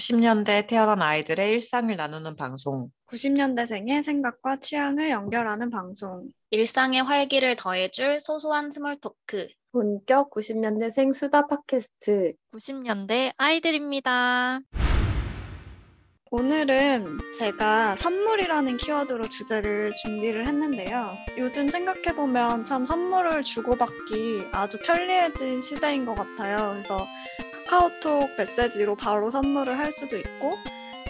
90년대에 태어난 아이들의 일상을 나누는 방송. 90년대생의 생각과 취향을 연결하는 방송. 일상의 활기를 더해줄 소소한 small talk. 본격 90년대생 수다 팟캐스트. 90년대 아이들입니다. 오늘은 제가 선물이라는 키워드로 주제를 준비를 했는데요. 요즘 생각해보면 참 선물을 주고받기 아주 편리해진 시대인 것 같아요. 그래서 카카오톡 메시지로 바로 선물을 할 수도 있고,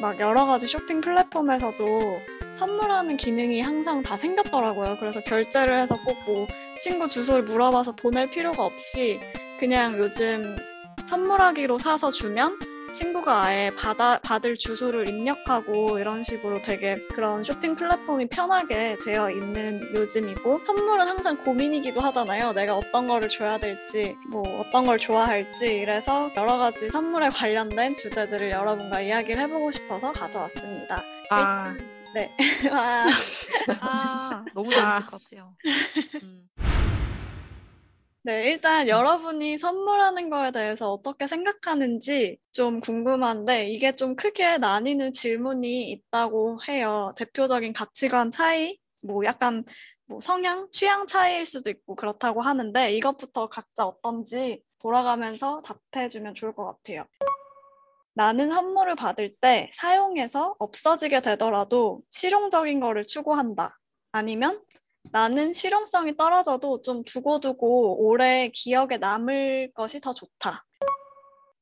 막 여러 가지 쇼핑 플랫폼에서도 선물하는 기능이 항상 다 생겼더라고요. 그래서 결제를 해서 꼭 뭐 친구 주소를 물어봐서 보낼 필요가 없이 그냥 요즘 선물하기로 사서 주면 친구가 아예 받아, 받을 주소를 입력하고 이런 식으로 되게 그런 쇼핑 플랫폼이 편하게 되어 있는 요즘이고 선물은 항상 고민이기도 하잖아요. 내가 어떤 거를 줘야 될지, 뭐 어떤 걸 좋아할지 이래서 여러 가지 선물에 관련된 주제들을 여러분과 이야기를 해보고 싶어서 가져왔습니다. 아, 네. 와. 아, 너무 재밌을 것 같아요. 음. 네, 일단 여러분이 선물하는 거에 대해서 어떻게 생각하는지 좀 궁금한데 이게 좀 크게 나뉘는 질문이 있다고 해요. 대표적인 가치관 차이, 뭐 약간 뭐 성향, 취향 차이일 수도 있고 그렇다고 하는데 이것부터 각자 어떤지 돌아가면서 답해주면 좋을 것 같아요. 나는 선물을 받을 때 사용해서 없어지게 되더라도 실용적인 거를 추구한다. 아니면 나는 실용성이 떨어져도 좀 두고두고 오래 기억에 남을 것이 더 좋다.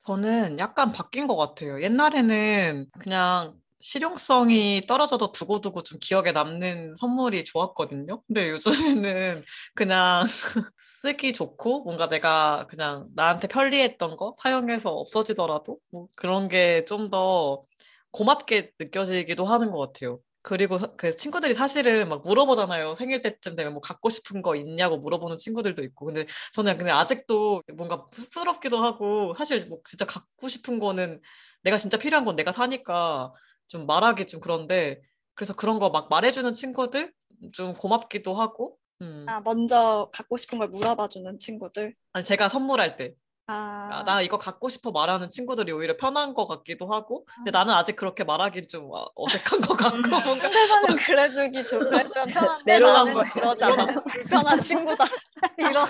저는 약간 바뀐 것 같아요. 옛날에는 그냥 실용성이 떨어져도 두고두고 좀 기억에 남는 선물이 좋았거든요. 근데 요즘에는 그냥 쓰기 좋고 뭔가 내가 그냥 나한테 편리했던 거 사용해서 없어지더라도 뭐 그런 게 좀 더 고맙게 느껴지기도 하는 것 같아요. 그리고 사- 그 친구들이 사실은 막 물어보잖아요. 생일 때쯤 되면 뭐 갖고 싶은 거 있냐고 물어보는 친구들도 있고. 근데 저는 근데 아직도 뭔가 쑥스럽기도 하고 사실 뭐 진짜 갖고 싶은 거는 내가 진짜 필요한 건 내가 사니까 좀 말하기 좀 그런데 그래서 그런 거 막 말해주는 친구들 좀 고맙기도 하고. 음. 아, 먼저 갖고 싶은 걸 물어봐주는 친구들. 아니 제가 선물할 때. 아, 아, 나 이거 갖고 싶어 말하는 친구들이 오히려 편한 것 같기도 하고, 근데 나는 아직 그렇게 말하기 좀 어- 어색한 것 같고, 뭔가 상대방은 그래주기 좋, 그래주면 편한데 나는 거야. 않는 불편한 친구다. 이런.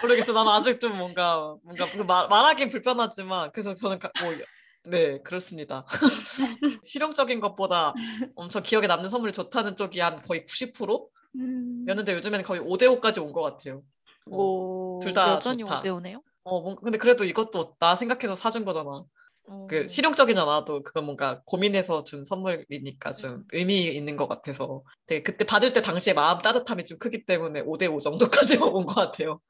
모르겠어. 나는 아직 좀 뭔가, 뭔가 그 말, 말하기 불편하지만, 그래서 저는 가, 뭐, 네, 그렇습니다. 실용적인 것보다 엄청 기억에 남는 선물이 좋다는 쪽이 한 거의 90%? 음. 였는데 요즘에는 거의 5대 5까지 온 것 같아요. 어, 오. 둘다 여전히 좋다. 5대 5네요? 어, 뭔가, 근데 그래도 이것도 나 생각해서 사준 거잖아. 그 실용적인 않아도 그건 뭔가 고민해서 준 선물이니까 좀 의미 있는 것 같아서 되게 그때 받을 때 당시에 마음 따뜻함이 좀 크기 때문에 5대5 정도까지 온 것 같아요.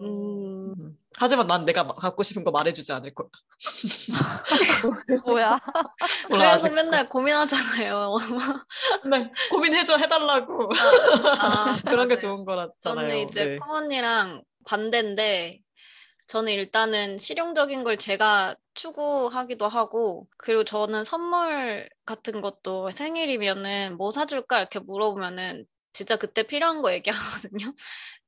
음. 음. 하지만 난 내가 마- 갖고 싶은 거 말해주지 않을 거야. 뭐야? 그래서 맨날 고민하잖아요. 근데 고민해줘 해달라고 아, 그런 게 맞아요. 좋은 거잖아요. 저는 이제 네. 콩 언니랑 반대인데 저는 일단은 실용적인 걸 제가 추구하기도 하고 그리고 저는 선물 같은 것도 생일이면은 뭐 사줄까 이렇게 물어보면은 진짜 그때 필요한 거 얘기하거든요.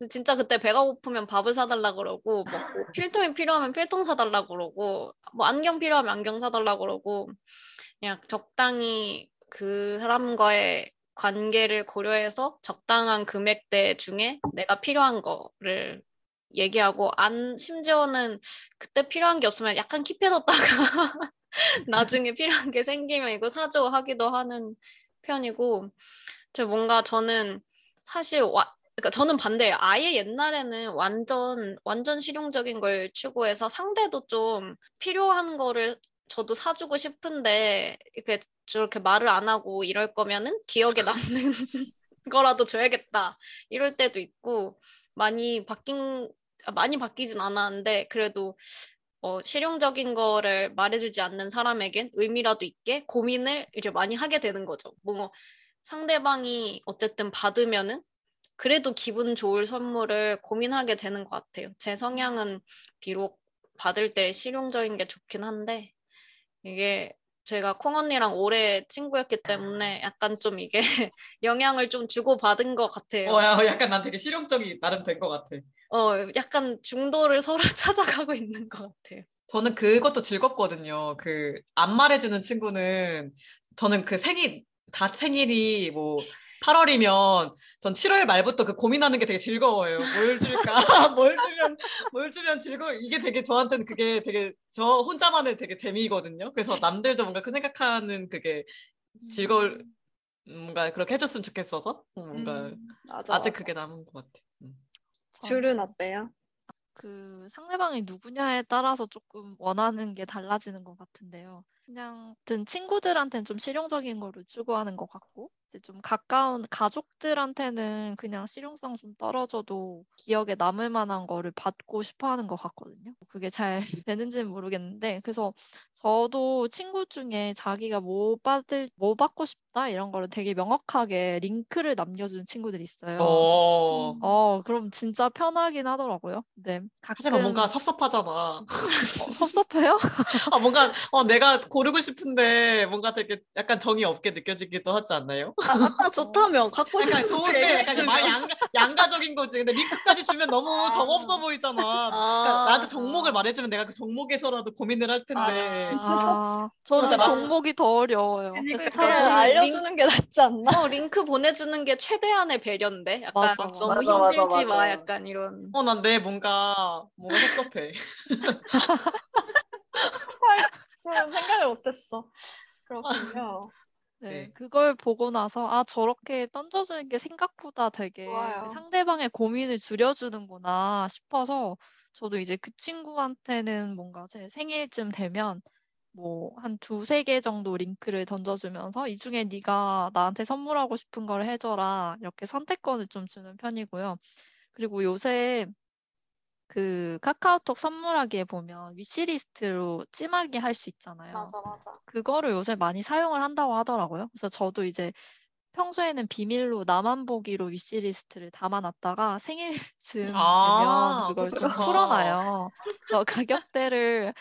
진짜 그때 배가 고프면 밥을 사달라 그러고 뭐 필통이 필요하면 필통 사달라 그러고 뭐 안경 필요하면 안경 사달라 그러고 그냥 적당히 그 사람과의 관계를 고려해서 적당한 금액대 중에 내가 필요한 거를 얘기하고 안 심지어는 그때 필요한 게 없으면 약간 킵해뒀다가 나중에 필요한 게 생기면 이거 사줘 하기도 하는 편이고 저 뭔가 저는 사실 와 그러니까 저는 반대예요. 아예 옛날에는 완전 완전 실용적인 걸 추구해서 상대도 좀 필요한 거를 저도 사주고 싶은데 이렇게 저렇게 말을 안 하고 이럴 거면은 기억에 남는 거라도 줘야겠다 이럴 때도 있고 많이 바뀐 아, 많이 바뀌진 않았는데 그래도 어, 실용적인 거를 말해주지 않는 사람에겐 의미라도 있게 고민을 이제 많이 하게 되는 거죠. 뭐 상대방이 어쨌든 받으면은 그래도 기분 좋을 선물을 고민하게 되는 것 같아요. 제 성향은 비록 받을 때 실용적인 게 좋긴 한데 이게 제가 콩 언니랑 오래 친구였기 때문에 약간 좀 이게 영향을 좀 주고 받은 것 같아요. 어, 야, 약간 난 되게 실용적이 나름 된 것 같아. 어, 약간 중도를 서로 찾아가고 있는 것 같아요. 저는 그것도 즐겁거든요. 그 안 말해주는 친구는 저는 그 생일 다 생일이 뭐 8월이면 전 7월 말부터 그 고민하는 게 되게 즐거워요. 뭘 줄까? 뭘 주면 뭘 주면 즐거워. 이게 되게 저한테는 그게 되게 저 혼자만의 되게 재미거든요. 그래서 남들도 뭔가 그 생각하는 그게 즐거울 뭔가 그렇게 해줬으면 좋겠어서 뭔가 음, 맞아, 아직 맞아. 그게 남은 것 같아. 음. 줄은 어때요? 그 상대방이 누구냐에 따라서 조금 원하는 게 달라지는 것 같은데요. 그냥 든 친구들한테는 좀 실용적인 거를 추구하는 것 같고, 이제 좀 가까운 가족들한테는 그냥 실용성 좀 떨어져도 기억에 남을 만한 거를 받고 싶어 하는 것 같거든요. 그게 잘 되는지는 모르겠는데, 그래서 저도 친구 중에 자기가 뭐 받을, 뭐 받고 싶다 이런 거를 되게 명확하게 링크를 남겨주는 친구들이 있어요. 어. 어, 그럼 진짜 편하긴 하더라고요. 네, 하지만 뭔가 가끔 섭섭하잖아. 어, 섭섭해요? 아, 뭔가, 어, 내가 고르고 싶은데, 뭔가 되게 약간 정이 없게 느껴지기도 하지 않나요? 아, 좋다며 갖고 싶은 좋은데, 약간. 말 양가, 양가적인 거지. 근데 링크까지 주면 너무 정없어 보이잖아. 그러니까 나한테 종목을 말해주면 내가 그 종목에서라도 고민을 할 텐데. 아, 저는 그러니까 나- 종목이 더 어려워요. 그래서 그러니까 차라리 알려주는 게 낫지 않나? 어, 링크 보내주는 게 최대한의 배려인데? 약간 맞아, 맞아. 너무 맞아, 힘들지 마, 맞아. 약간 이런. 어, 난 내 뭔가, 뭔가 섭섭해. 좀 생각을 못했어. 그렇군요. 네, 네. 그걸 보고 나서 아, 저렇게 던져주는 게 생각보다 되게 좋아요. 상대방의 고민을 줄여주는구나 싶어서 저도 이제 그 친구한테는 뭔가 제 생일쯤 되면 뭐 한 두세 개 정도 링크를 던져주면서 이 중에 네가 나한테 선물하고 싶은 걸 해줘라 이렇게 선택권을 좀 주는 편이고요. 그리고 요새 그 카카오톡 선물하기에 보면 위시리스트로 찜하기 할 수 있잖아요. 맞아 맞아. 그거를 요새 많이 사용을 한다고 하더라고요. 그래서 저도 이제 평소에는 비밀로 나만 보기로 위시리스트를 담아놨다가 생일쯤 아, 되면 그걸 그것도 좀. 풀어놔요. 그래서 가격대를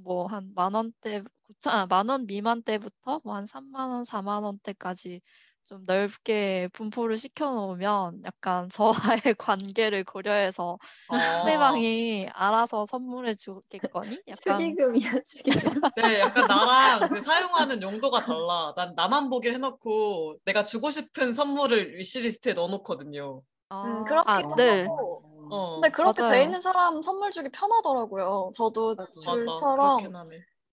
뭐 한 만 원대, 아, 만원 미만대부터 뭐 한 3만 원, 4만 원대까지 좀 넓게 분포를 시켜놓으면 약간 저와의 관계를 고려해서 어. 상대방이 알아서 선물해 주겠거니? 약간 축의금이야, 축의금. 네, 약간 나랑 그 사용하는 용도가 달라. 난 나만 보기를 해놓고 내가 주고 싶은 선물을 위시리스트에 넣어놓거든요. 아, 음, 그렇게 아, 네. 하고. 어, 근데 그렇게 맞아요. 돼 있는 사람 선물 주기 편하더라고요. 저도. 줄처럼.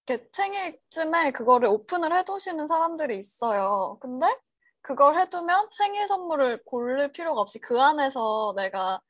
이렇게 생일쯤에 그거를 오픈을 해두시는 사람들이 있어요. 근데 그걸 해두면 생일 선물을 고를 필요가 없이 그 안에서 내가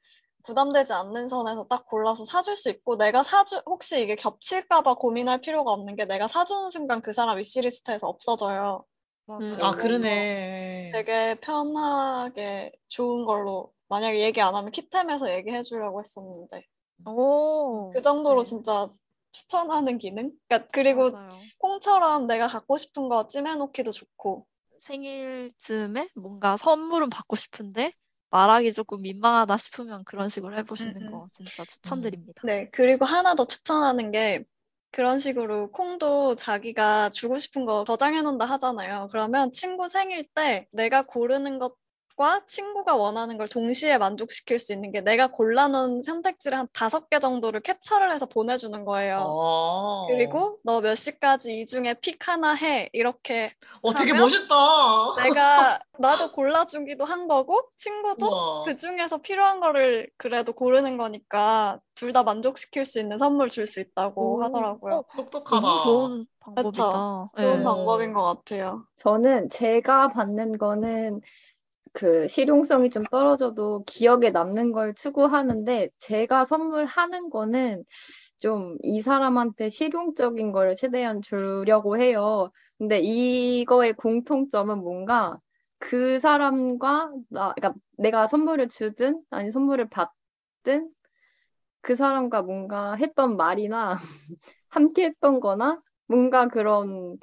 부담되지 않는 선에서 딱 골라서 사줄 수 있고 내가 사주 혹시 이게 겹칠까봐 고민할 필요가 없는 게 내가 사주는 순간 그 사람 위시리스트에서 없어져요. 맞아요. 아, 그러네. 되게 편하게 좋은 걸로 만약에 얘기 안 하면 키템에서 얘기해 주려고 했었는데 오, 그 정도로 네. 진짜 추천하는 기능? 그러니까 그리고 맞아요. 콩처럼 내가 갖고 싶은 거 찜해놓기도 좋고 생일쯤에 뭔가 선물은 받고 싶은데 말하기 조금 민망하다 싶으면 그런 식으로 해보시는 음, 음. 거 진짜 추천드립니다. 네 그리고 하나 더 추천하는 게 그런 식으로 콩도 자기가 주고 싶은 거 저장해 놓는다 하잖아요. 그러면 친구 생일 때 내가 고르는 것 과 친구가 원하는 걸 동시에 만족시킬 수 있는 게 내가 골라놓은 선택지를 한 다섯 개 정도를 캡처를 해서 보내주는 거예요. 어. 그리고 너 몇 시까지 이 중에 픽 하나 해 이렇게 어, 되게 멋있다. 내가 나도 골라주기도 한 거고 친구도 우와. 그 중에서 필요한 거를 그래도 고르는 거니까 둘 다 만족시킬 수 있는 선물 줄 수 있다고 오, 하더라고요. 어, 똑똑하다. 좋은 그쵸? 방법이다. 좋은 네. 방법인 것 같아요. 저는 제가 받는 거는 그 실용성이 좀 떨어져도 기억에 남는 걸 추구하는데 제가 선물하는 거는 좀 이 사람한테 실용적인 걸 최대한 주려고 해요. 근데 이거의 공통점은 뭔가 그 사람과 나, 그러니까 내가 선물을 주든 아니 선물을 받든 그 사람과 뭔가 했던 말이나 함께 했던 거나 뭔가 그런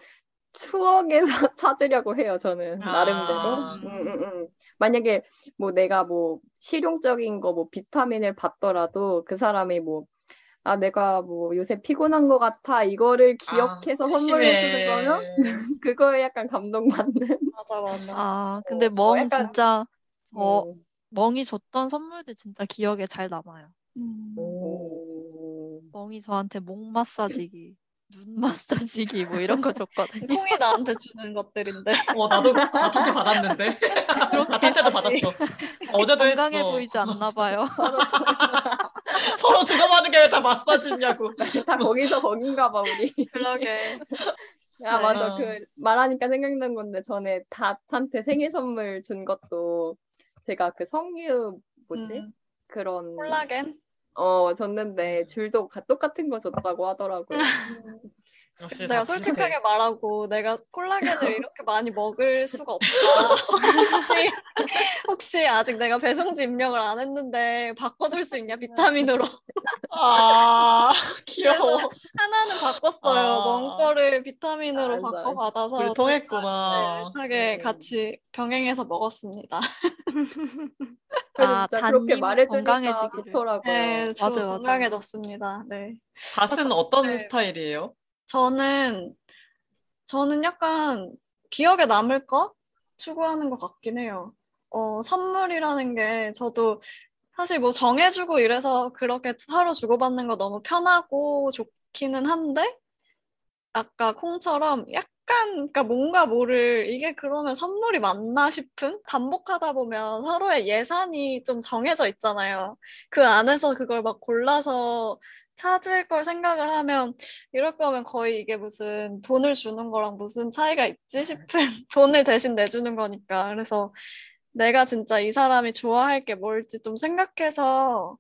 추억에서 찾으려고 해요, 저는 나름대로. 아. 음, 음, 음. 만약에 뭐 내가 뭐 실용적인 거 뭐 비타민을 받더라도 그 사람이 뭐 아, 내가 뭐 요새 피곤한 것 같아 이거를 기억해서 아, 선물해 주는. 거면 그거에 약간 감동받는. 맞아 맞아. 아, 근데 어, 멍 약간- 진짜 저 음. 멍이 줬던 선물들 진짜 기억에 잘 남아요. 음. 오. 멍이 저한테 목 마사지기, 눈 마사지기 뭐 이런 거 줬거든요. 콩이 나한테 주는 것들인데. 어 나도 나한테 받았는데 나한테도 받았어. 어제도 건강해 했어. 보이지 않나 봐요. 서로 주고받은 게다 마사지냐고. 다 거기서 거긴가 봐 우리. 그러게. 아 네. 맞아 어. 그 말하니까 생각난 건데 전에 닷한테 생일 선물 준 것도 제가 그 성유 뭐지 음, 그런 콜라겐? 어 줬는데 줄도 가- 똑같은 거 줬다고 하더라고요. 역시 제가 다 솔직하게 말하고 내가 콜라겐을 이렇게 많이 먹을 수가 없다. 혹시 혹시 아직 내가 배송지 입력을 안 했는데 바꿔줄 수 있냐 비타민으로 아 귀여워. 하나는 바꿨어요. 아. 먼 거를 비타민으로 맞아. 바꿔 받아서 통했구나. 차게 음. 같이 병행해서 먹었습니다. 그래서 아, 그렇게 말해주니까 건강해지기를. 좋더라고요. 네, 저 맞아요, 맞아요. 건강해졌습니다. 네. 닷은 어떤 네. 스타일이에요? 저는 저는 약간 기억에 남을 것 추구하는 것 같긴 해요. 어, 선물이라는 게 저도 사실 뭐 정해주고 이래서 그렇게 서로 주고받는 거 너무 편하고 좋기는 한데 아까 콩처럼 약간 그러니까 뭔가 모를 이게 그러면 선물이 맞나 싶은 반복하다 보면 서로의 예산이 좀 정해져 있잖아요. 그 안에서 그걸 막 골라서 찾을 걸 생각을 하면 이럴 거면 거의 이게 무슨 돈을 주는 거랑 무슨 차이가 있지 싶은 돈을 대신 내주는 거니까. 그래서 내가 진짜 이 사람이 좋아할 게 뭘지 좀 생각해서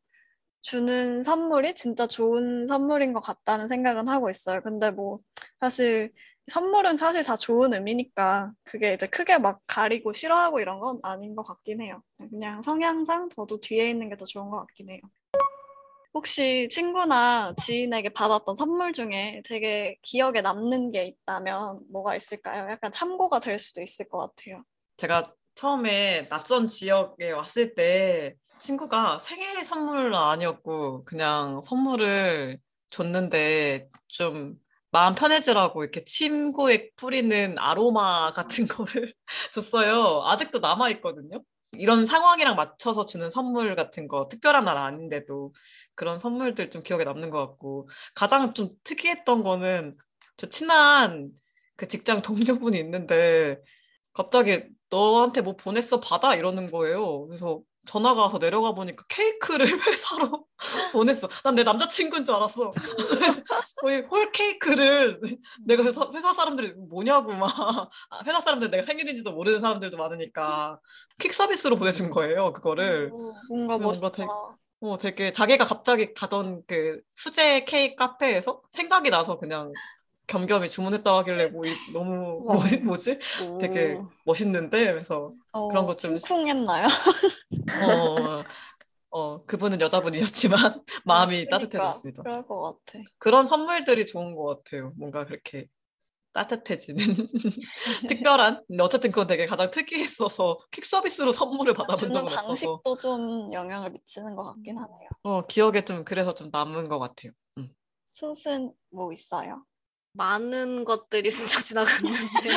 주는 선물이 진짜 좋은 선물인 것 같다는 생각은 하고 있어요. 근데 뭐 사실 선물은 사실 다 좋은 의미니까 그게 이제 크게 막 가리고 싫어하고 이런 건 아닌 것 같긴 해요. 그냥 성향상 저도 뒤에 있는 게 더 좋은 것 같긴 해요. 혹시 친구나 지인에게 받았던 선물 중에 되게 기억에 남는 게 있다면 뭐가 있을까요? 약간 참고가 될 수도 있을 것 같아요. 제가 처음에 낯선 지역에 왔을 때 친구가 생일 선물은 아니었고 그냥 선물을 줬는데 좀 마음 편해지라고 이렇게 침구에 뿌리는 아로마 같은 거를 줬어요. 아직도 남아 있거든요. 이런 상황이랑 맞춰서 주는 선물 같은 거 특별한 날 아닌데도 그런 선물들 좀 기억에 남는 것 같고. 가장 좀 특이했던 거는 저 친한 그 직장 동료분이 있는데 갑자기 너한테 뭐 보냈어? 받아? 이러는 거예요. 그래서 전화가 와서 내려가 보니까 케이크를 회사로 보냈어. 난 내 남자친구인 줄 알았어. 거의 홀 케이크를 내가 회사, 회사 사람들이 뭐냐고 막 아, 회사 사람들 내가 생일인지도 모르는 사람들도 많으니까 퀵 서비스로 보내준 거예요. 그거를. 뭔가 뭔가 멋있다. 되게- 어, 되게 자기가 갑자기 가던 그 수제 케이크 카페에서 생각이 나서 그냥 겸겸히 주문했다 하길래 뭐 이- 너무 와. 뭐지 뭐지 되게 오. 멋있는데 그래서 어, 그런 것 좀- 쿵쿵했나요? 어, 어 그분은 여자분이었지만 마음이 그러니까, 따뜻해졌습니다. 그럴 것 같아. 그런 선물들이 좋은 것 같아요. 뭔가 그렇게 따뜻해지는 특별한 어쨌든 그건 되게 가장 특이했어서 퀵 서비스로 선물을 받아본 주는 적은 없어서 방식도 좀 영향을 미치는 것 같긴 하네요. 어 기억에 좀 그래서 좀 남은 것 같아요. 음. 숏은 뭐 있어요? 많은 것들이 스쳐 지나갔는데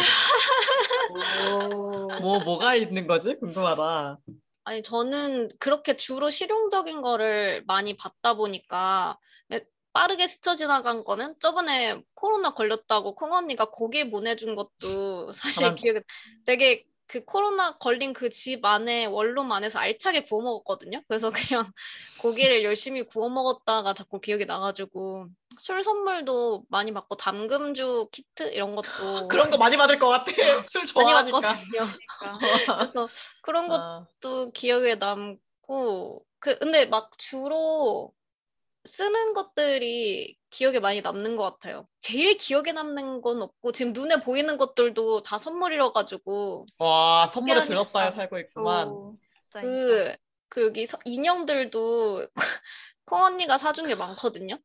뭐 뭐가 있는 거지 궁금하다. 아니 저는 그렇게 주로 실용적인 거를 많이 받다 보니까 네, 빠르게 스쳐 지나간 거는 저번에 코로나 걸렸다고 콩 언니가 고기 보내준 것도 사실 사람- 기억에 되게 그 코로나 걸린 그 집 안에 원룸 안에서 알차게 구워 먹었거든요. 그래서 그냥 고기를 열심히 구워 먹었다가 자꾸 기억이 나가지고 술 선물도 많이 받고 담금주 키트 이런 것도 그런 거 많이 받을 것 같아. 술 좋아하니까. 받거든요. 그래서 그런 것 아, 또 기억에 남고 그 근데 막 주로 쓰는 것들이 기억에 많이 남는 것 같아요. 제일 기억에 남는 건 없고 지금 눈에 보이는 것들도 다 선물이라 가지고 와 선물을 들었어요. 살고 있구만. 그, 그 여기 서- 인형들도 콩 언니가 사준 게 많거든요.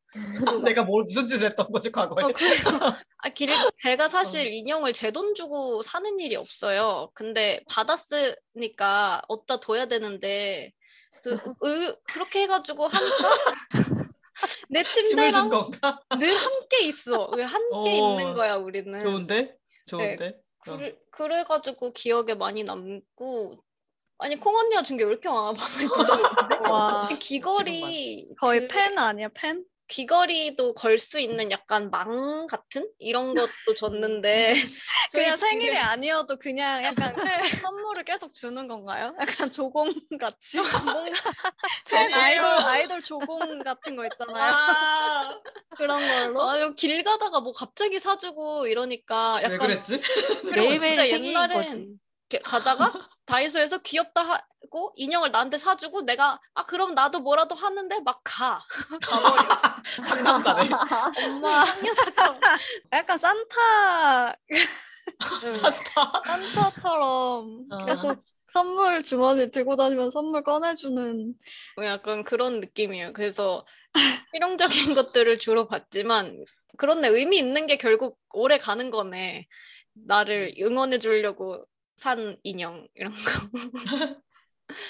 막- 내가 뭘 무슨 짓을 했던 거지 과거에. 어, 아, 길, 제가 사실 인형을 제 돈 주고 사는 일이 없어요. 근데 받았으니까 어디다 둬야 되는데 그래서 으- 으- 그렇게 해가지고 하니까 내 침대랑? 늘 함께 있어. 왜 함께 어, 있는 거야 우리는. 좋은데? 좋은데? 어. 그래, 그래가지고 기억에 많이 남고 아니 콩 언니가 준 게 왜 이렇게 많아 와, 귀걸이 거의 그- 펜 아니야 펜? 귀걸이도 걸 수 있는 약간 망 같은 이런 것도 줬는데 그냥 생일이 아니어도 그냥 약간 선물을 계속 주는 건가요? 약간 조공 같이 뭔가 아이돌 아이돌 조공 같은 거 있잖아요. 아, 그런 걸로. 아, 길 가다가 뭐 갑자기 사주고 이러니까 왜 약간 그랬지? 그리고 매일매일 진짜 옛날엔 거지. 이렇게 가다가 다이소에서 귀엽다 하고 인형을 나한테 사주고 내가 아 그럼 나도 뭐라도 하는데 막 가. 가버려. 상남자네. 엄마 상여자처럼. 약간 산타 산타. 산타처럼 어. 계속 선물 주머니 들고 다니면 선물 꺼내주는 뭐 약간 그런 느낌이에요. 그래서 실용적인 것들을 주로 받지만 그런데 의미 있는 게 결국 오래 가는 거네. 나를 응원해 주려고 산 인형 이런 거.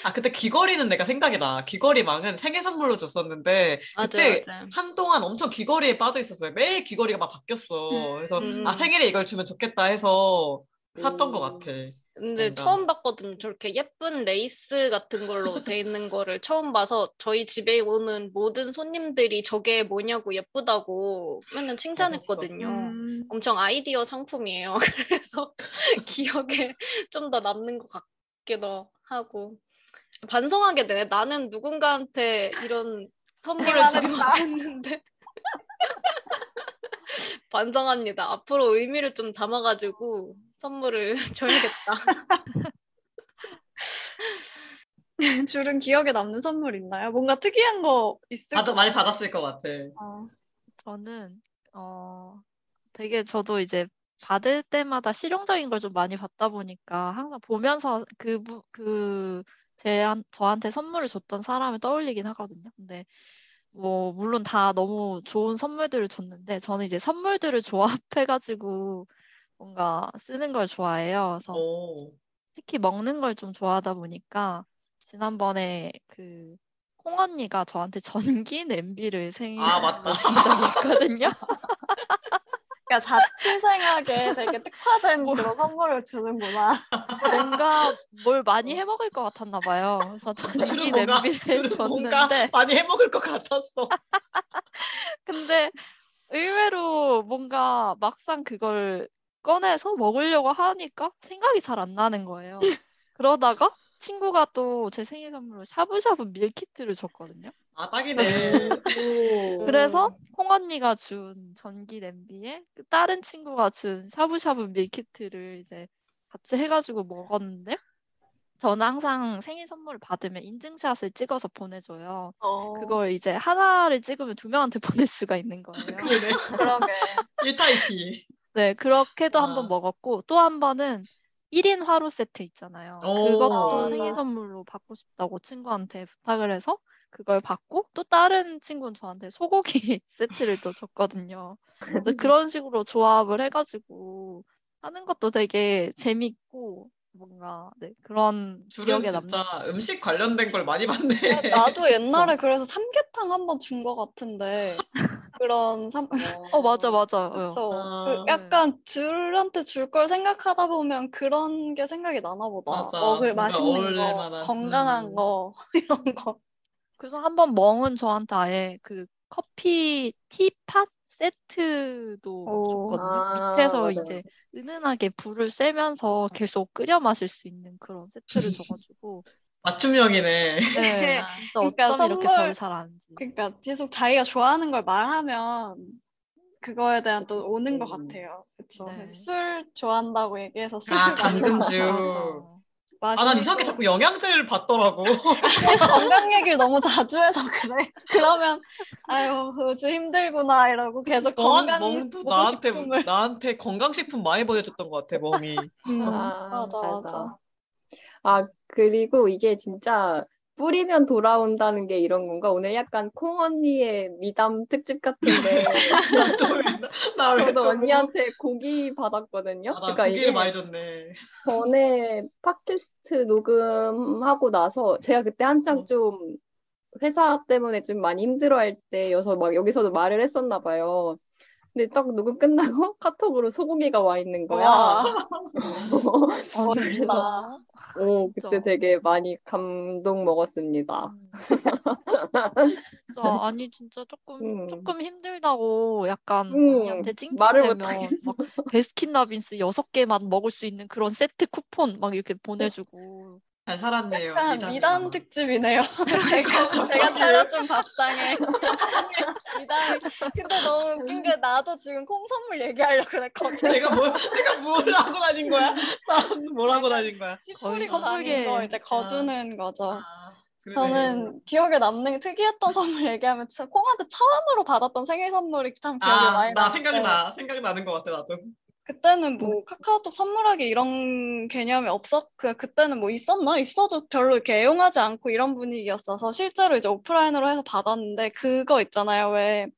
아 그때 귀걸이는 내가 생각이 나. 귀걸이망은 생일 선물로 줬었는데 그때 맞아요. 한동안 엄청 귀걸이에 빠져 있었어요. 매일 귀걸이가 막 바뀌었어. 그래서 음. 아 생일에 이걸 주면 좋겠다 해서 샀던 것 오. 같아. 근데 뭔가. 처음 봤거든요. 저렇게 예쁜 레이스 같은 걸로 돼 있는 거를 처음 봐서 저희 집에 오는 모든 손님들이 저게 뭐냐고 예쁘다고 맨날 칭찬했거든요. 음. 엄청 아이디어 상품이에요. 그래서 기억에 좀 더 남는 것 같기도 하고 반성하게 되네. 나는 누군가한테 이런 선물을 주지 못했는데 반성합니다. 앞으로 의미를 좀 담아가지고 선물을 줘야겠다. 줄은 기억에 남는 선물 있나요? 뭔가 특이한 거 있을 받것 많이 받았을 것 같아. 같아요. 저는 어 되게 저도 이제 받을 때마다 실용적인 걸 좀 많이 받다 보니까 항상 보면서 그, 부- 그, 제, 저한테 선물을 줬던 사람을 떠올리긴 하거든요. 근데 뭐, 물론 다 너무 좋은 선물들을 줬는데 저는 이제 선물들을 조합해가지고 뭔가 쓰는 걸 좋아해요. 그래서 오. 특히 먹는 걸 좀 좋아하다 보니까 지난번에 그 콩 언니가 저한테 전기 냄비를 생일로 아, 맞다. 준 적이 있거든요. 그러니까 자취생에게 되게 특화된 그런 선물을 주는구나. 뭔가 뭘 많이 해 먹을 것 같았나 봐요. 그래서 전기 뭔가 냄비를 줬는데 많이 해 먹을 것 같았어. 근데 의외로 뭔가 막상 그걸 꺼내서 먹으려고 하니까 생각이 잘 안 나는 거예요. 그러다가 친구가 또 제 생일 선물로 샤브샤브 밀키트를 줬거든요. 아 딱이네. 그래서 콩 언니가 준 전기 냄비에 그 다른 친구가 준 샤브샤브 밀키트를 이제 같이 해가지고 먹었는데 저는 항상 생일 선물을 받으면 인증샷을 찍어서 보내줘요. 어, 그걸 이제 하나를 찍으면 두 명한테 보낼 수가 있는 거예요. 그러네. 그러게. 1타 2피. 네, 그렇게도 한 아. 번 먹었고 또 한 번은 1인 화로 세트 있잖아요. 오. 그것도 맞아. 생일 선물로 받고 싶다고 친구한테 부탁을 해서 그걸 받고 또 다른 친구는 저한테 소고기 세트를 또 줬거든요. 그런 식으로 조합을 해가지고 하는 것도 되게 재밌고 뭔가 네, 그런 줄은 기억에 남는 진짜 음식 관련된 걸 많이 받네. 나도 옛날에 그래서 삼계탕 한 번 준 것 같은데 그런 삼 어 맞아 맞아. 그쵸. 아. 그 약간 줄한테 줄 걸 생각하다 보면 그런 게 생각이 나나 보다. 맞아. 먹을 뭔가 맛있는 어울릴 거, 만한. 건강한 음. 거 이런 거. 그래서 한 번 멍은 저한테 아예 그 커피 티팟 세트도 오. 줬거든요. 아, 밑에서 맞아요. 이제 은은하게 불을 쐬면서 계속 끓여 마실 수 있는 그런 세트를 줘가지고 맞춤형이네. 네, 진짜 그러니까 어쩜 이렇게 잘 아는지. 그러니까 계속 자기가 좋아하는 걸 말하면 그거에 대한 또 오는 것 음. 같아요. 그쵸. 네. 술 좋아한다고 얘기해서 술 아, 감금주. 아, 난 이상하게 자꾸 영양제를 받더라고. 건강 얘기를 너무 자주 해서 그래. 그러면 아유 요즘 힘들구나 이러고 계속 건강 멍도 나한테 나한테 건강식품 많이 보내줬던 것 같아 멍이. 음, 아, 맞아 맞아. 아, 그리고 이게 진짜 뿌리면 돌아온다는 게 이런 건가? 오늘 약간 콩 언니의 미담 특집 같은데 나왜 저도 언니한테 고기 받았거든요. 아, 나 그러니까 고기를 많이 줬네. 전에 팟캐스트 녹음하고 나서 제가 그때 한창 어. 좀 회사 때문에 좀 많이 힘들어할 때여서 막 여기서도 말을 했었나 봐요. 근데 딱 녹음 끝나고 카톡으로 소고기가 와 있는 거야. 와, 아, 멋있다. 오, 진짜. 그때 되게 많이 감동 먹었습니다. 음. 진짜 아니 진짜 조금 음. 조금 힘들다고 약간 음, 찡찡대면 못하겠어. 막 베스킨라빈스 여섯 개만 먹을 수 있는 그런 세트 쿠폰 막 이렇게 보내주고 잘 살았네요. 약간 미담, 미담 미담. 특집이네요. 제가, 제가 차려준 밥상에 미담이. 근데 너무 웃긴 게 나도 지금 콩 선물 얘기하려고 그랬거든. 내가 뭘 내가 뭘 하고 다닌 거야? 난뭘 하고 다닌 거야? 씨 거의 뿌리고 다닌. 거 이제 거두는 거죠. 아. 저는 기억에 남는 특이했던 선물 얘기하면 진짜 콩한테 처음으로 받았던 생일 선물이 참 기억에 아, 많이 나 생각나. 생각나는 것 같아, 나도. 그때는 뭐 카카오톡 선물하기 이런 개념이 없었 그 그때는 뭐 있었나 있어도 별로 이렇게 애용하지 않고 이런 분위기였어서 실제로 이제 오프라인으로 해서 받았는데 그거 있잖아요 왜그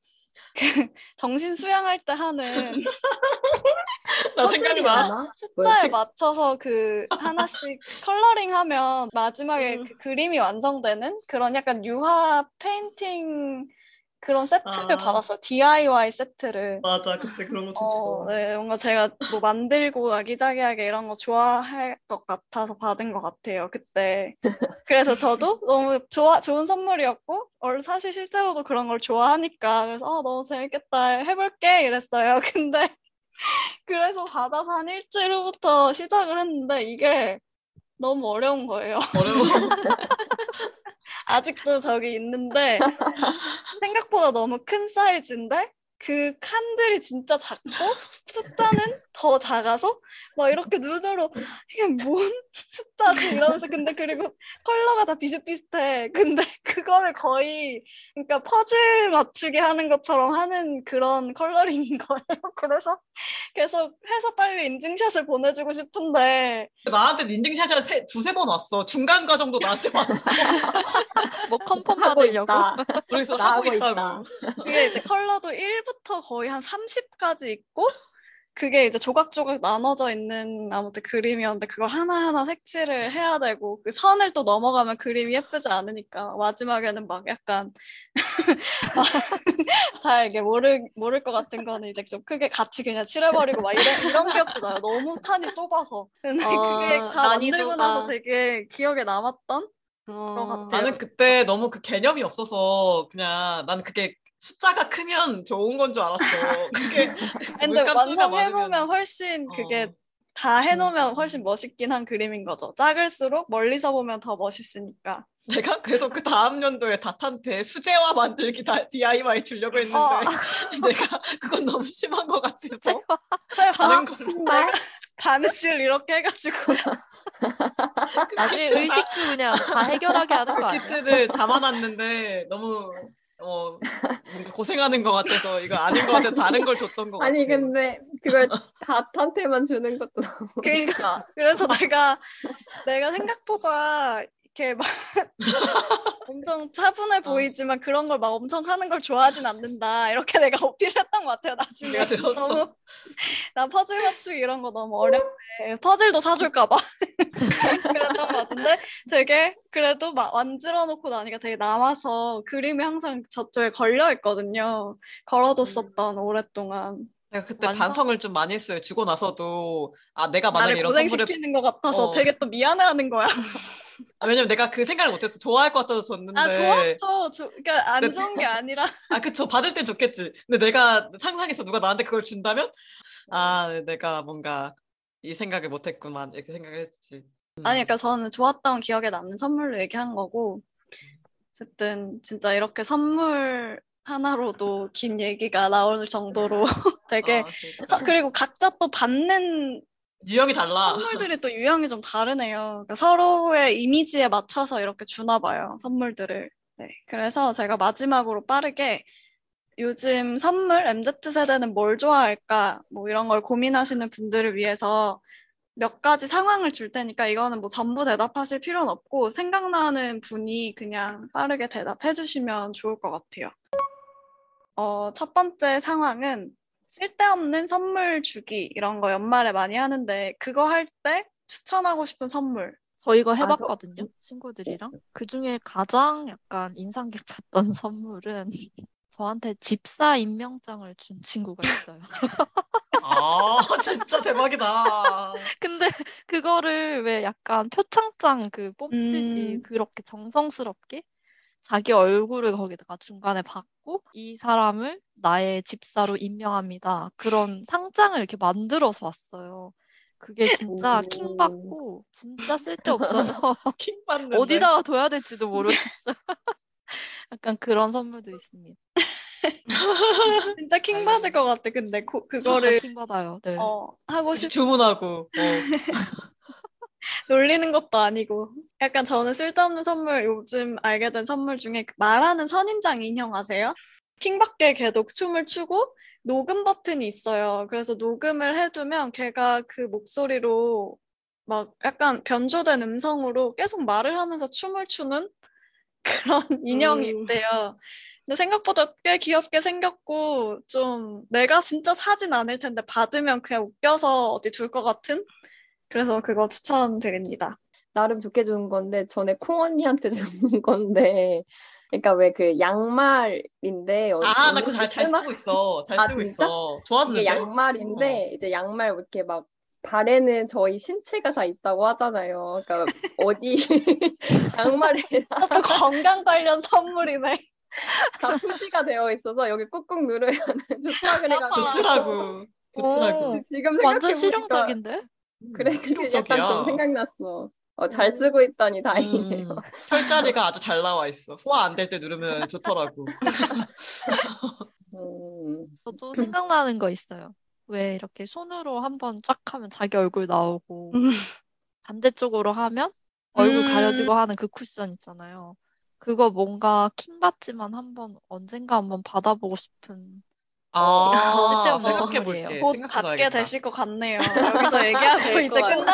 정신 수양할 때 하는 나 생각나. 나? 숫자에 맞춰서 그 하나씩 coloring 하면 마지막에 음. 그 그림이 완성되는 그런 약간 유화 painting 그런 세트를 아. 받았어요. DIY 세트를. 맞아, 그때 그런 거 줬어. 어, 네, 뭔가 제가 뭐 만들고 아기자기하게 이런 거 좋아할 것 같아서 받은 것 같아요, 그때. 그래서 저도 너무 좋아, 좋은 선물이었고, 얼- 사실 실제로도 그런 걸 좋아하니까, 그래서 아, 너무 재밌겠다, 해볼게, 이랬어요. 근데, 그래서 받아서 한 일주일 후부터 시작을 했는데, 이게 너무 어려운 거예요. 어려워. 아직도 저기 있는데 생각보다 너무 큰 사이즈인데 그 칸들이 진짜 작고 숫자는 더 작아서 막 이렇게 눈으로 이게 뭔 숫자지 이러면서 근데 그리고 컬러가 다 비슷비슷해 근데 그거를 거의 그러니까 퍼즐 맞추기 하는 것처럼 하는 그런 컬러링인 거예요 그래서 계속 해서 빨리 인증샷을 보내주고 싶은데 나한테 인증샷이 한 세- 두세 번 왔어. 중간 과정도 나한테 왔어. 뭐 컨펌 하고 받으려고. 그래서 나 하고 하고 있다고. 있다. 그게 이제 컬러도 1 부터 거의 한 30까지 있고 그게 이제 조각조각 나눠져 있는 아무튼 그림이었는데 그걸 하나하나 색칠을 해야 되고 그 선을 또 넘어가면 그림이 예쁘지 않으니까 마지막에는 막 약간 잘 이게 모를 모를 것 같은 거는 이제 좀 크게 같이 그냥 칠해버리고 막 이런 이런 기억도 나요. 너무 칸이 좁아서 근데 어, 그게 다 만들고 난이도가- 나서 되게 기억에 남았던 어, 같아요. 나는 그때 너무 그 개념이 없어서 그냥 나는 그게 숫자가 크면 좋은 건 줄 알았어. 그게 근데 완성해보면 많으면- 훨씬 그게 어. 다 해놓으면 훨씬 멋있긴 한 그림인 거죠. 작을수록 멀리서 보면 더 멋있으니까. 내가 그래서 그 다음 연도에 다탄테 수제화 만들기 다 DIY 주려고 했는데 어. 내가 그건 너무 심한 것 같아서 다른 바, 거 신발? 바느질 이렇게 해가지고 나중에 의식주 그냥 다 해결하게 하는 거 아니야? 키트를 담아놨는데 너무 어 뭔가 고생하는 것 같아서 이거 아닌 것 같아서 다른 걸 줬던 것 같아. 아니 근데 그걸 다한테만 주는 것도 너무 그러니까 그래서 내가 내가 생각보다 이렇게 막 엄청 차분해 보이지만 그런 걸 막 엄청 하는 걸 좋아하진 않는다. 이렇게 내가 어필했던 것 같아요 나중에. 내가 들었어. 너무 나 퍼즐 맞추기 이런 거 너무 어렵네. 퍼즐도 사줄까 봐. 그랬던 것 같은데 되게 그래도 막 만들어 놓고 나니까 되게 남아서 그림이 항상 저쪽에 걸려 있거든요. 걸어뒀었던 오랫동안 내가 그때 완성- 반성을 좀 많이 했어요. 주고 나서도 아 내가 만약에 나를 이런 선물을 고생시키는 것 같아서 어. 되게 또 미안해하는 거야 아, 왜냐면 내가 그 생각을 못했어. 좋아할 것 같아서 줬는데. 아 좋았죠. 저, 그러니까 안 네. 좋은 게 아니라 아, 그쵸. 받을 땐 좋겠지. 근데 내가 상상해서 누가 나한테 그걸 준다면, 아, 내가 뭔가 이 생각을 못했구만. 이렇게 생각을 했지. 음. 아니 그러니까 저는 좋았던 기억에 남는 선물로 얘기한 거고 어쨌든 진짜 이렇게 선물 하나로도 긴 얘기가 나올 정도로 되게 아, 그리고 각자 또 받는 유형이 달라. 선물들이 또 유형이 좀 다르네요. 그러니까 서로의 이미지에 맞춰서 이렇게 주나 봐요, 선물들을. 네, 그래서 제가 마지막으로 빠르게 요즘 선물 MZ세대는 뭘 좋아할까 뭐 이런 걸 고민하시는 분들을 위해서 몇 가지 상황을 줄 테니까 이거는 뭐 전부 대답하실 필요는 없고 생각나는 분이 그냥 빠르게 대답해 주시면 좋을 것 같아요. 어, 첫 번째 상황은 쓸데없는 선물 주기 이런 거 연말에 많이 하는데 그거 할 때 추천하고 싶은 선물. 저 이거 아, 저- 해봤거든요, 친구들이랑. 그 중에 가장 약간 인상 깊었던 선물은 저한테 집사 임명장을 준 친구가 있어요. 아, 진짜 대박이다. 근데 그거를 왜 약간 표창장 그 뽑듯이 음. 그렇게 정성스럽게 자기 얼굴을 거기다가 중간에 받고 이 사람을 나의 집사로 임명합니다. 그런 상장을 이렇게 만들어서 왔어요. 그게 진짜 오. 킹 받고 진짜 쓸데없어서 킹 받는데. 어디다가 둬야 될지도 모르겠어요. 약간 그런 선물도 있습니다. 진짜 킹 받을 것 같아. 근데 고- 그거를 킹 받아요. 네. 어, 하고 싶 주문하고. 어. 놀리는 것도 아니고. 약간 저는 쓸데없는 선물 요즘 알게 된 선물 중에 그 말하는 선인장 인형 아세요? 킹밖에 걔도 춤을 추고 녹음 버튼이 있어요. 그래서 녹음을 해두면 걔가 그 목소리로 막 약간 변조된 음성으로 계속 말을 하면서 춤을 추는 그런 인형이 음. 있대요. 근데 생각보다 꽤 귀엽게 생겼고 좀 내가 진짜 사진 않을 텐데 받으면 그냥 웃겨서 어디 둘 것 같은? 그래서 그거 추천드립니다. 나름 좋게 준 건데 전에 콩 언니한테 준 건데 그러니까 왜 그 양말인데 어- 아, 나 언니 그거 잘, 잘 쓰고 있어. 잘 아, 쓰고 진짜? 있어. 좋았는데? 양말인데 이제 양말 이렇게 막 발에는 저희 신체가 다 있다고 하잖아요. 그러니까 어디 양말에 또 건강 관련 선물이네. 다 표시가 되어 있어서 여기 꾹꾹 누르면 좋다 그래가지고 좋더라고. 좋더라고. 오, 지금 완전 실용적인데? 그래 그게 약간. 좀 생각났어. 어, 잘 쓰고 있다니 다행이네요. 음, 혈자리가 아주 잘 나와 있어. 소화 안 될 때 누르면 좋더라고. 음. 저도 생각나는 거 있어요. 왜 이렇게 손으로 한번 쫙 하면 자기 얼굴 나오고 음. 반대쪽으로 하면 얼굴 음. 가려지고 하는 그 쿠션 있잖아요. 그거 뭔가 킹 받지만 한번 언젠가 한번 받아보고 싶은 아, 쓸데없는 생각해볼게. 선물이에요. 곧 받게 생각해봐야겠다. 되실 것 같네요. 여기서 얘기하고 될 이제. 끝나면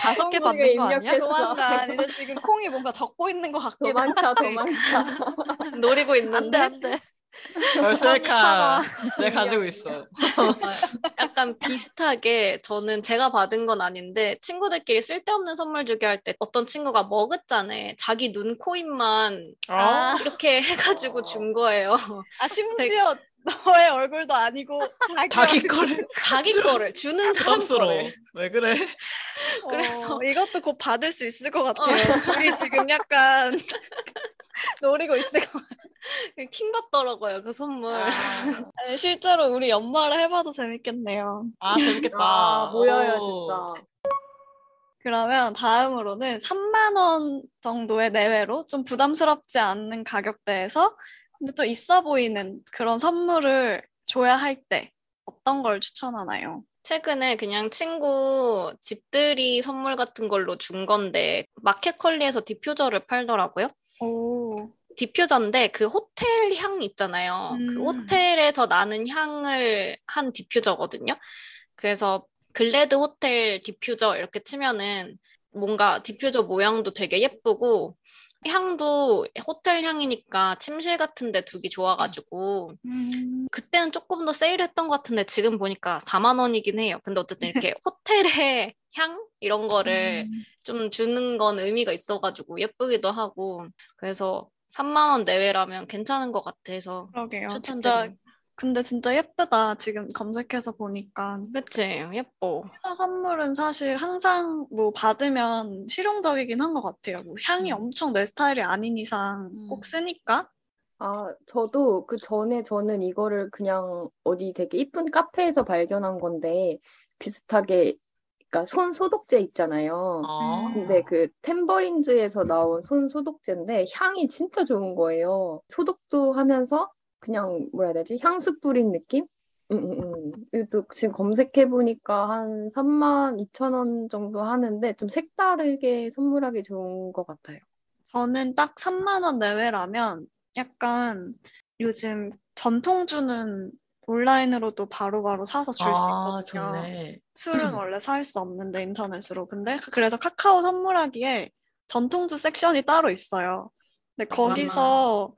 다섯 개콩 받는 거 아니야? 조만간 이제 지금 콩이 뭔가 적고 있는 것 같기도 하고 도망쳐 도망쳐. 노리고 안 돼, 있는데 안 돼. 열셀카 내가 가지고 있어. 약간 비슷하게 저는 제가 받은 건 아닌데 친구들끼리 쓸데없는 선물 주기 할 때 어떤 친구가 머그잔에 자기 눈, 코, 입만 아, 이렇게 해가지고 준 거예요. 아 심지어 너의 얼굴도 아니고 자기, 자기. 거를 자기 거를 주는 사람. 거를. 왜 그래? 그래서- 어, 이것도 곧 받을 수 있을 것 같아요. 둘이 지금 약간 노리고 있을 것 같아요. 킹 받더라고요 그 선물. 아니, 실제로 우리 연말에 해봐도 재밌겠네요. 아 재밌겠다. 아 모여요 오. 진짜. 그러면 다음으로는 3만 원 정도의 내외로 좀 부담스럽지 않는 가격대에서 근데 또 있어 보이는 그런 선물을 줘야 할 때 어떤 걸 추천하나요? 최근에 그냥 친구 집들이 선물 같은 걸로 준 건데 마켓컬리에서 디퓨저를 팔더라고요. 오. 디퓨저인데 그 호텔 향 있잖아요. 그 음. 호텔에서 나는 향을 한 디퓨저거든요. 그래서 글래드 호텔 디퓨저 이렇게 치면은 뭔가 디퓨저 모양도 되게 예쁘고 향도 호텔 향이니까 침실 같은 데 두기 좋아가지고 음. 그때는 조금 더 세일했던 것 같은데 지금 보니까 4만 원이긴 해요. 근데 어쨌든 이렇게 호텔의 향 이런 거를 음. 좀 주는 건 의미가 있어가지고 예쁘기도 하고 그래서 3만 원 내외라면 괜찮은 것 같아서 그러게요. 진짜 추천드립니다. 근데 진짜 예쁘다. 지금 검색해서 보니까. 그치 예뻐. 회사 선물은 사실 항상 뭐 받으면 실용적이긴 한 것 같아요. 뭐 향이 음. 엄청 내 스타일이 아닌 이상 음. 꼭 쓰니까. 아, 저도 그 전에 저는 이거를 그냥 어디 되게 이쁜 카페에서 발견한 건데 비슷하게 그러니까 손 소독제 있잖아요. 어. 근데 그 템버린즈에서 나온 손 소독제인데 향이 진짜 좋은 거예요. 소독도 하면서 그냥 뭐라 해야 되지? 향수 뿌린 느낌? 응, 응, 응. 이것도 지금 검색해 보니까 한 3만 2천 원 정도 하는데 좀 색다르게 선물하기 좋은 것 같아요. 저는 딱 3만 원 내외라면 약간 요즘 전통 주는 온라인으로도 바로바로 사서 줄수 아, 있거든요. 좋네. 술은 원래 살 수 없는데 인터넷으로. 근데 그래서 카카오 선물하기에 전통주 섹션이 따로 있어요. 근데 거기서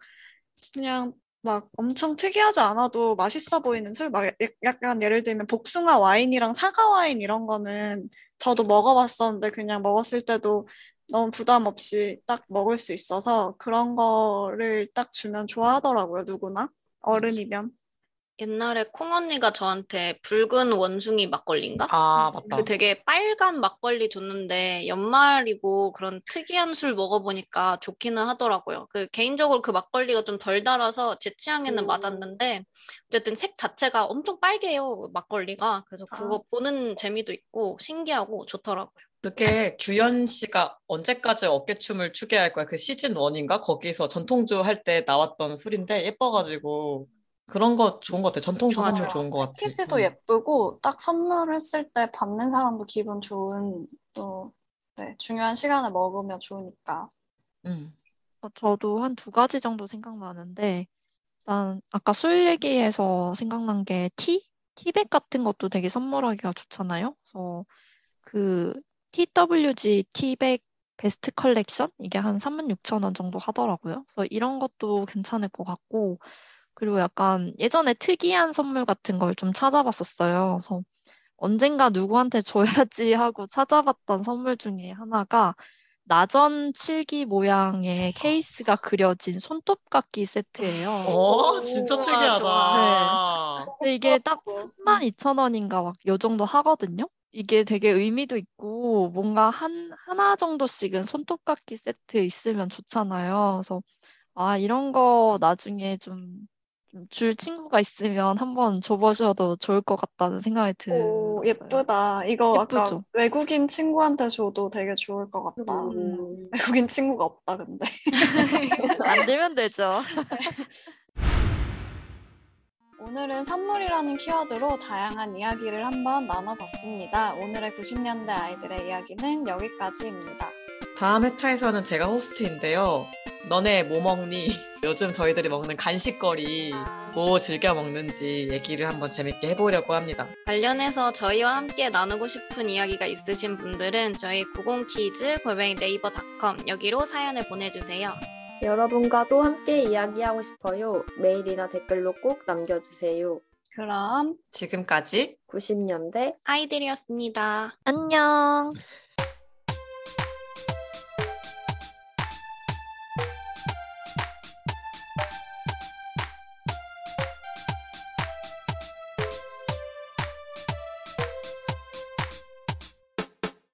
그냥 막 엄청 특이하지 않아도 맛있어 보이는 술, 막 야- 약간 예를 들면 복숭아 와인이랑 사과 와인 이런 거는 저도 먹어봤었는데 그냥 먹었을 때도 너무 부담 없이 딱 먹을 수 있어서 그런 거를 딱 주면 좋아하더라고요, 누구나. 어른이면. 옛날에 콩 언니가 저한테 붉은 원숭이 막걸리인가? 아, 맞다. 그 되게 빨간 막걸리 줬는데 연말이고 그런 특이한 술 먹어보니까 좋기는 하더라고요. 그 개인적으로 그 막걸리가 좀 덜 달아서 제 취향에는 오. 맞았는데 어쨌든 색 자체가 엄청 빨개요 막걸리가. 그래서 그거 아. 보는 재미도 있고 신기하고 좋더라고요. 그게 규현 씨가 언제까지 어깨춤을 추게 할 거야? 그 시즌 1인가? 거기서 전통주 할 때 나왔던 술인데 예뻐가지고 그런 거 좋은 것 같아. 전통주 좋아, 선물 좋아. 좋은 것 같아. 패키지도 음. 예쁘고 딱 선물했을 때 받는 사람도 기분 좋은 또 네, 중요한 시간에 먹으면 좋으니까. 음. 어, 저도 한 두 가지 정도 생각나는데, 일단 아까 술 얘기해서 생각난 게 티? 티백 같은 것도 되게 선물하기가 좋잖아요. 그래서 그 TWG 티백 베스트 컬렉션? 이게 한 36,000원 정도 하더라고요. 그래서 이런 것도 괜찮을 것 같고, 그리고 약간 예전에 특이한 선물 같은 걸 좀 찾아봤었어요. 그래서 언젠가 누구한테 줘야지 하고 찾아봤던 선물 중에 하나가 나전 칠기 모양의 케이스가 그려진 손톱깎이 세트예요. 어, 진짜 좋아, 특이하다. 근데 이게 딱 32,000원인가 막 요 정도 하거든요. 이게 되게 의미도 있고 뭔가 한 하나 정도씩은 손톱깎이 세트 있으면 좋잖아요. 그래서 아, 이런 거 나중에 좀 줄 친구가 있으면 한번 줘보셔도 좋을 것 같다는 생각이 들어요. 오, 예쁘다. 이거 예쁘죠? 외국인 친구한테 줘도 되게 좋을 것 같다. 음. 외국인 친구가 없다, 근데. 만들면 되죠. 오늘은 선물이라는 키워드로 다양한 이야기를 한번 나눠봤습니다. 오늘의 90년대 아이들의 이야기는 여기까지입니다. 다음 회차에서는 제가 호스트인데요. 너네 뭐 먹니? 요즘 저희들이 먹는 간식거리 뭐 즐겨 먹는지 얘기를 한번 재밌게 해보려고 합니다. 관련해서 저희와 함께 나누고 싶은 이야기가 있으신 분들은 저희 90키즈 골뱅이 네이버닷컴 여기로 사연을 보내주세요. 여러분과도 함께 이야기하고 싶어요. 메일이나 댓글로 꼭 남겨주세요. 그럼 지금까지 90년대 아이들이었습니다. 안녕.